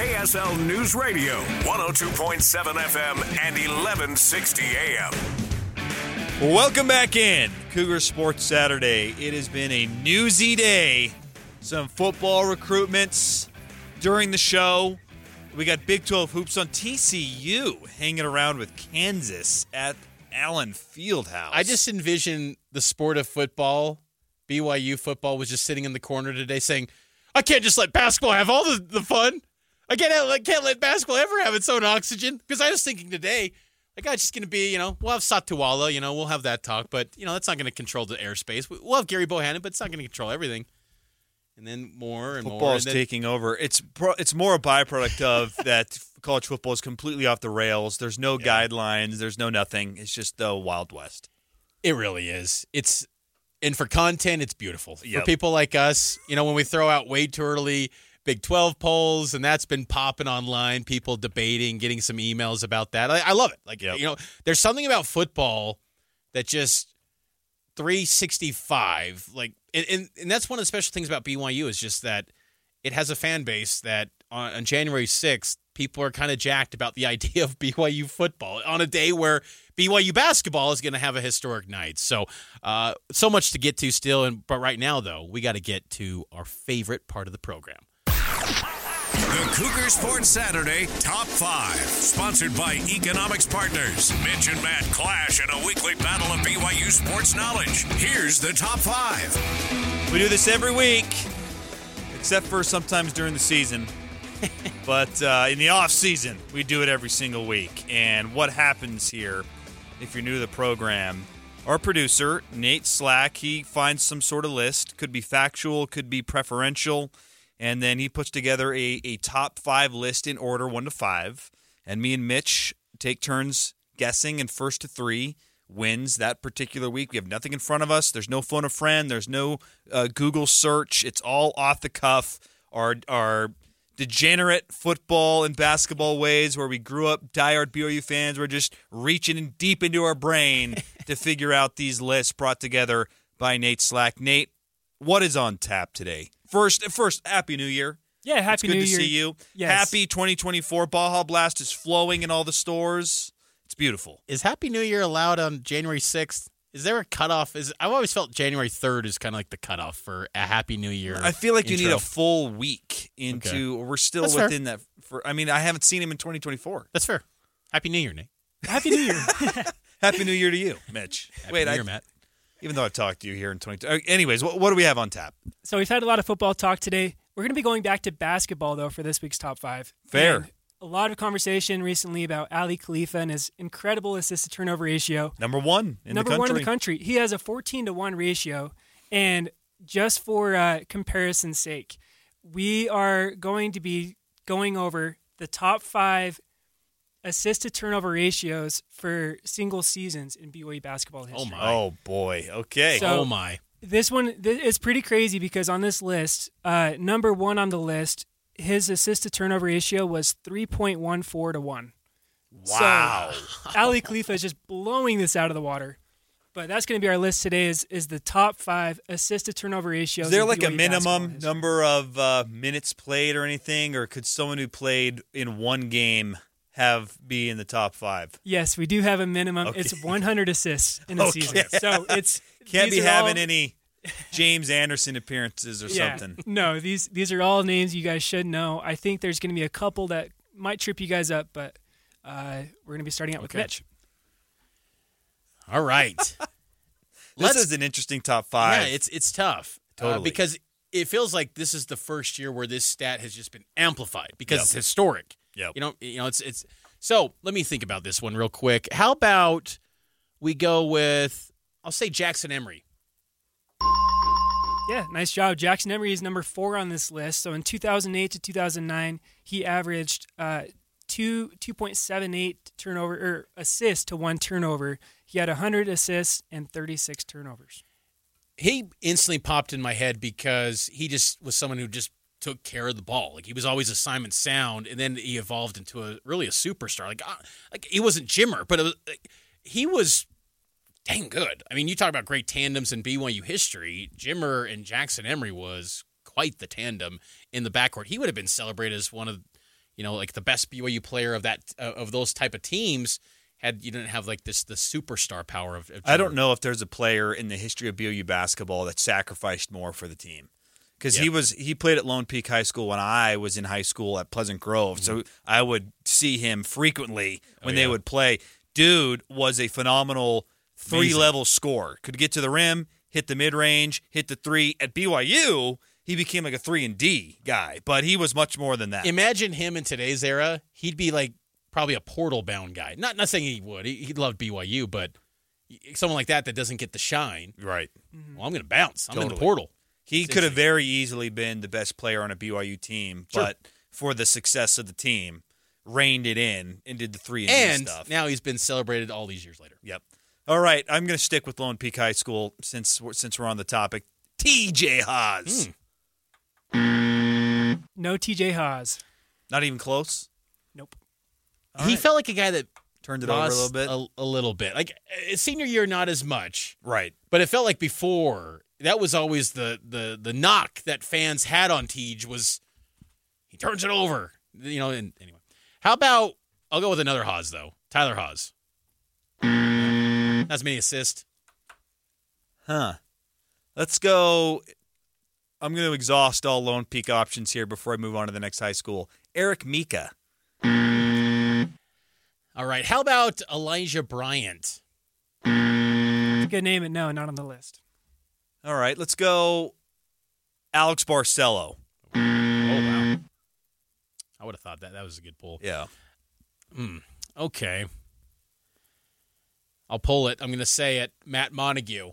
KSL News Radio, 102.7 FM and 1160 AM. Welcome back in Cougar Sports Saturday. It has been a newsy day. Some football recruitments during the show. We got Big 12 hoops on TCU hanging around with Kansas at Allen Fieldhouse. I just envision the sport of football. BYU football was just sitting in the corner today saying, I can't just let basketball have all the, the fun. I can't, I can't let basketball ever have its own oxygen. Because I was thinking today, like, ah, it's just going to be, you know, we'll have Satuala, you know, we'll have that talk, but, you know, that's not going to control the airspace. We'll have Gary Bohannon, but it's not going to control everything. And then more and more. football is taking over. It's pro, it's more a byproduct of that college football is completely off the rails. There's no guidelines. There's no nothing. It's just the Wild West. It really is. It's and for content, it's beautiful. Yep. For people like us, you know, when we throw out way too early Big Twelve polls, and that's been popping online, people debating, getting some emails about that. I, I love it. Like Yep. you know, there's something about football that just 365. Like, and, and and that's one of the special things about BYU is just that it has a fan base that on, on January 6th, people are kind of jacked about the idea of BYU football on a day where BYU basketball is going to have a historic night. So, uh, so much to get to still. And but right now, though, we got to get to our favorite part of the program. The Cougar Sports Saturday Top 5. Sponsored by Economics Partners. Mitch and Matt clash in a weekly battle of BYU sports knowledge. Here's the Top 5. We do this every week, except for sometimes during the season. but uh, in the off season, we do it every single week. And what happens here, if you're new to the program, our producer Nate Slack, he finds some sort of list. Could be factual, could be preferential, and then he puts together a, a top five list in order, one to five. And me and Mitch take turns guessing, and first to three wins that particular week. We have nothing in front of us. There's no phone a friend. There's no uh, Google search. It's all off the cuff. Our our degenerate football and basketball ways, where we grew up, diehard BYU fans, we're just reaching deep into our brain to figure out these lists brought together by Nate Slack. Nate, what is on tap today? First, first, Happy New Year. Yeah, happy new year. It's good to see you. Yes. Happy 2024. Baja Blast is flowing in all the stores. It's beautiful. Is Happy New Year allowed on January 6th? Is there a cutoff? Is I've always felt January 3rd is kind of like the cutoff for a Happy New Year. I feel like you need a full week into. We're still That's fair. within that. For I mean, I haven't seen him in 2024. That's fair. Happy New Year, Nate. Happy New Year. Happy New Year to you, Mitch. Happy Wait, New I, Year, Matt. Even though I've talked to you here in 22. uh, Anyways, what, what do we have on tap? so we've had a lot of football talk today. We're going to be going back to basketball though for this week's top five. Fair. And a lot of conversation recently about Aly Khalifa and his incredible assist to turnover ratio. Number one in Number the country. one in the country. He has a 14 to 1 ratio. And just for uh, comparison's sake, we are going to be going over the top five assist to turnover ratios for single seasons in BYU basketball history. Oh my. Oh boy. Okay. So- oh my. This one th- is pretty crazy because on this list, uh, number one on the list, his assist to turnover ratio was 3.14 to 1. wow. So, Aly Khalifa is just blowing this out of the water. But that's going to be our list today is, is the top five assist to turnover ratios. Is there like a BYU basketball minimum number of uh, minutes played or anything, or could someone who played in one game have be in the top five? Yes, we do have a minimum. Okay. It's 100 assists in a Okay. season. So it's Can't be having all- any James Anderson appearances or yeah, something. No, these these are all names you guys should know. I think there's going to be a couple that might trip you guys up, but uh, we're going to be starting out with Okay. Mitch. All right. This is an interesting top five. Yeah, it's it's tough uh, Totally. because it feels like this is the first year where this stat has just been amplified because Yep. it's historic. Yep. You know, you know, it's it's. So let me think about this one real quick. How about we go with I'll say Jackson Emery. Yeah, nice job. Jackson Emery is number four on this list. So in 2008 to 2009, he averaged uh, two two point seven eight turnover or assists to one turnover. He had hundred assists and thirty six turnovers. he instantly popped in my head because he just was someone who just took care of the ball. Like he was always a Simon Sound, and then he evolved into a really a superstar. Like uh, like he wasn't Jimmer, but it was, like, he was dang good. I mean, you talk about great tandems in BYU history. Jimmer and Jackson Emery was quite the tandem in the backcourt. He would have been celebrated as one of you know like the best BYU player of that uh, of those type of teams. Had you didn't have like this the superstar power of, of I don't know if there's a player in the history of BYU basketball that sacrificed more for the team. Because he was he played at Lone Peak High School when I was in high school at Pleasant Grove, so I would see him frequently when they Mm-hmm. Oh, yeah. would play. Dude was a phenomenal three Amazing. level scorer. Could get to the rim, hit the mid range, hit the three. At BYU, he became like a three and D guy, but he was much more than that. Imagine him in today's era. He'd be like probably a portal bound guy. Not not saying he would. He, he'd love BYU, but someone like that that doesn't get the shine. right. Well, I'm going to bounce. I'm in the portal. He could have very easily been the best player on a BYU team, Sure. but for the success of the team, reined it in and did the three and, And stuff. now he's been celebrated all these years later. yep. All right, I'm going to stick with Lone Peak High School since we're, since we're on the topic. TJ Haws, Hmm. No TJ Haws. not even close. Nope. he felt like a guy that Turned it over a little bit. A, a little bit. Like uh, senior year, not as much. right. But it felt like before that was always the the the knock that fans had on Tej was he turns it over. You know, and anyway. How about I'll go with another Haas though. Tyler Haws. Not as many assists. Huh. Let's go. I'm going to exhaust all Lone Peak options here before I move on to the next high school. Eric Mika. All right. How about Elijah Bryant? Good name, but no, not on the list. All right, let's go. Alex Barcelo. Oh wow. I would have thought that that was a good pull. Yeah. Okay. I'll pull it. I'm going to say it. Matt Montague.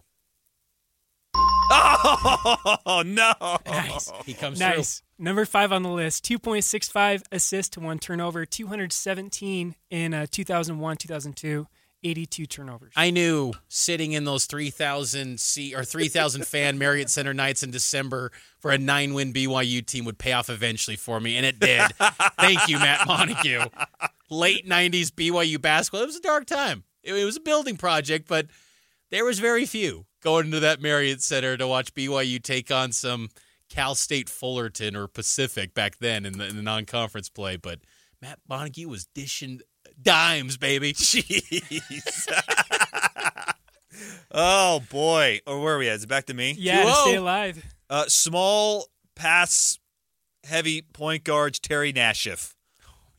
Oh no! Nice. He comes Nice. Number five on the list. 2.65 assists to one turnover. 217 in uh, 2001, 2002. 82 turnovers. I knew sitting in those 3,000 seat or 3,000 fan Marriott Center nights in December for a nine win BYU team would pay off eventually for me, and it did. Thank you, Matt Montague. Late 90s BYU basketball. It was a dark time. It, it was a building project, but there was very few going to that Marriott Center to watch BYU take on some Cal State Fullerton or Pacific back then in the, in the non conference play. But Matt Montague was dishing dimes, baby. Jeez. oh boy. Or where are we at? Is it back to me? yeah, to stay alive. Uh, small pass, heavy point guards. Terry Nashif.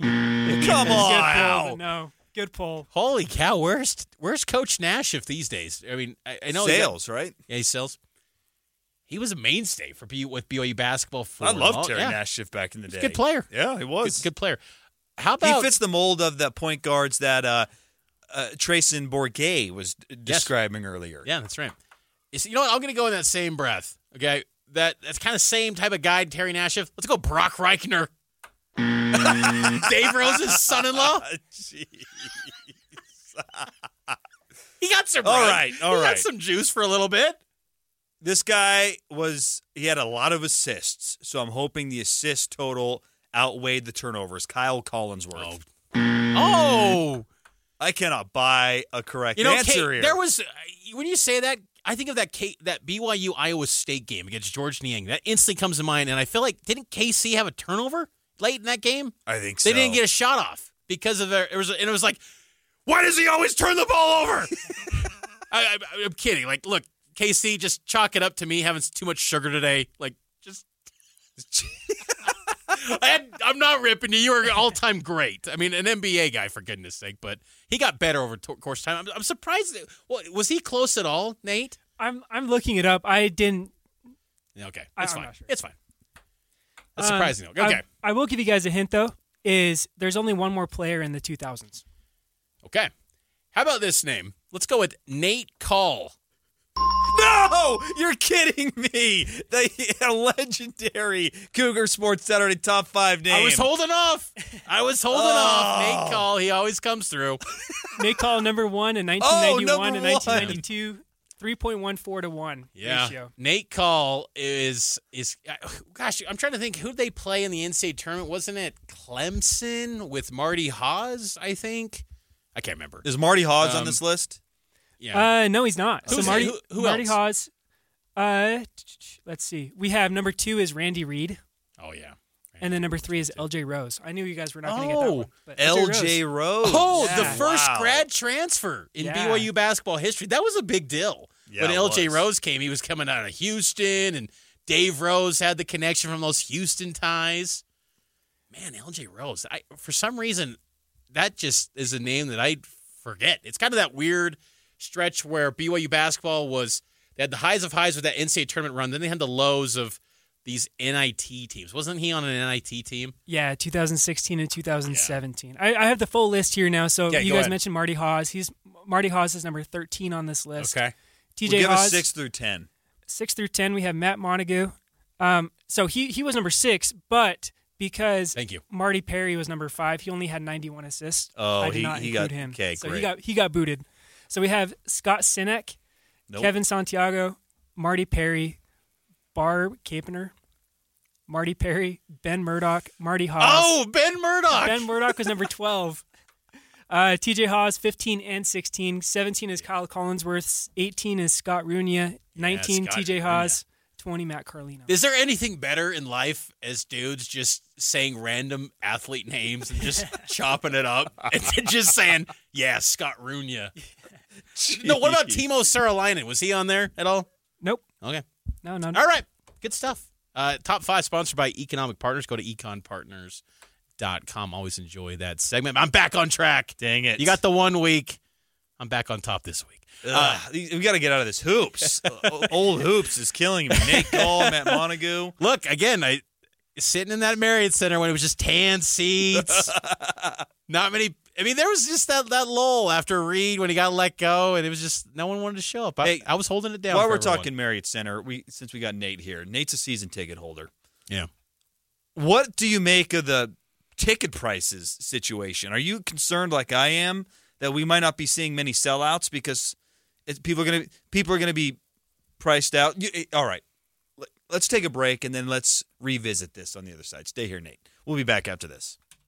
Come Good pull, on. no. Good pull. Holy cow! Where's where's Coach Nashif these days? I mean, I, I know he got- Sales, right? yeah, he sells. He was a mainstay for B, with BYU basketball. For I loved all- Terry yeah, Nashif back in the day. Good player. Yeah, he Good, was. good player. How He fits the mold of the point guards that uh, uh, Trayson Bourget was describing earlier. Yeah, that's right. You, see, you know what? I'm going to go in that same breath. Okay, that that's kind of same type of guy, Terry Nashif. Let's go, Brock Reichner. Dave Rose's son-in-law. He got some. All run. all he right. got some juice for a little bit. This guy was he had a lot of assists, so I'm hoping the assist total outweighed the turnovers. Kyle Collinsworth. Oh, I cannot buy a correct you know, answer K- here. there was uh, when you say that, I think of that K- that BYU Iowa State game against Georges Niang. That instantly comes to mind, and I feel like didn't KC have a turnover late in that game? I think so. They didn't get a shot off because of their. It was and it was like, why does he always turn the ball over? I, I, I'm kidding. Like, look, KC, just chalk it up to me having too much sugar today. Like, just. I I'm not ripping you. You are all time great. I mean, an NBA guy for goodness sake, but he got better over to- course time. I'm, I'm surprised. That, well, was he close at all, Nate? I'm I'm looking it up. I didn't. Okay, I- it's I'm fine. sure. It's fine. That's um, surprising. though. I- Okay, I, will give you guys a hint though. Is there's only one more player in the 2000s? okay. How about this name? Let's go with Nate Call. No, you're kidding me. The legendary Cougar Sports Saturday top five name. I was holding off. I was holding off. Nate Call, he always comes through. Nate Call number one in 1991 Oh, number and one. 1992. 3.14 to 1 ratio. Nate Call is is gosh, I'm trying to think who they play in the NCAA tournament. Wasn't it Clemson with Marty Haws? I think. I can't remember. Is Marty Haws on Um, this list? Yeah. Uh, no, he's not. So Who's- Marty, who- who Marty else? Haws. Uh, let's see. We have number two is Randy Reed, oh yeah. and then number three is L.J. Rose. I knew you guys were not going to get that Oh, one. But L.J. Rose. Oh, the first Wow. grad transfer in Yeah. BYU basketball history. That was a big deal. Yeah, when LJ. Rose came, he was coming out of Houston, and Dave Rose had the connection from those Houston ties. Man, LJ Rose. I for some reason that just is a name that I forget. It's kind of that weird stretch where BYU basketball was they had the highs of highs with that NCAA tournament run, then they had the lows of these NIT teams. Wasn't he on an NIT team? Yeah, 2016 and 2017. I, I have the full list here now. So Yeah, you guys ahead. mentioned Marty Haws. He's Marty Haws is number 13 on this list. Okay. TJ We'll give us six through ten. six through 10. We have Matt Montague. Um, so he he was number six, but because Thank you. Marty Perry was number five, he only had 91 assists. Oh, I did he- not he include got- him. okay, so great. he got he got booted. So we have Scott Sinek, Nope. Kevin Santiago, Marty Perry, Barb Capener, Marty Perry, Ben Murdoch, Marty Haws. Oh, Ben Murdoch. Ben Murdoch was number 12. Uh, TJ Haws, 15 and 16. 17 is Kyle Collinsworth. 18 is Scott Runia. 19, Scott TJ Haws. 20, Matt Carlino. Is there anything better in life as dudes just saying random athlete names and just chopping it up and just saying, yeah, Scott Runia? No, what about Timo Saarelainen? Was he on there at all? Nope. Okay. No, no. no. All right. Good stuff. Uh, top five sponsored by Economic Partners. Go to econpartners.com. Always enjoy that segment. I'm back on track. Dang it! You got the one week. I'm back on top this week. Ugh, we got to get out of this hoops. Uh, Old hoops is killing me. Nate Call, Matt Montague. Look, again, I sitting in that Marriott Center when it was just tan seats. Not many. I mean, there was just that that lull after Reid when he got let go, and it was just no one wanted to show up. I, Hey, I was holding it down. While for we're everyone. talking Marriott Center, we since we got Nate here, Nate's a season ticket holder. yeah. What do you make of the ticket prices situation? Are you concerned, like I am, that we might not be seeing many sellouts because it's, people are going to people are going to be priced out? You, eh, all right, let's take a break and then let's revisit this on the other side. Stay here, Nate. We'll be back after this.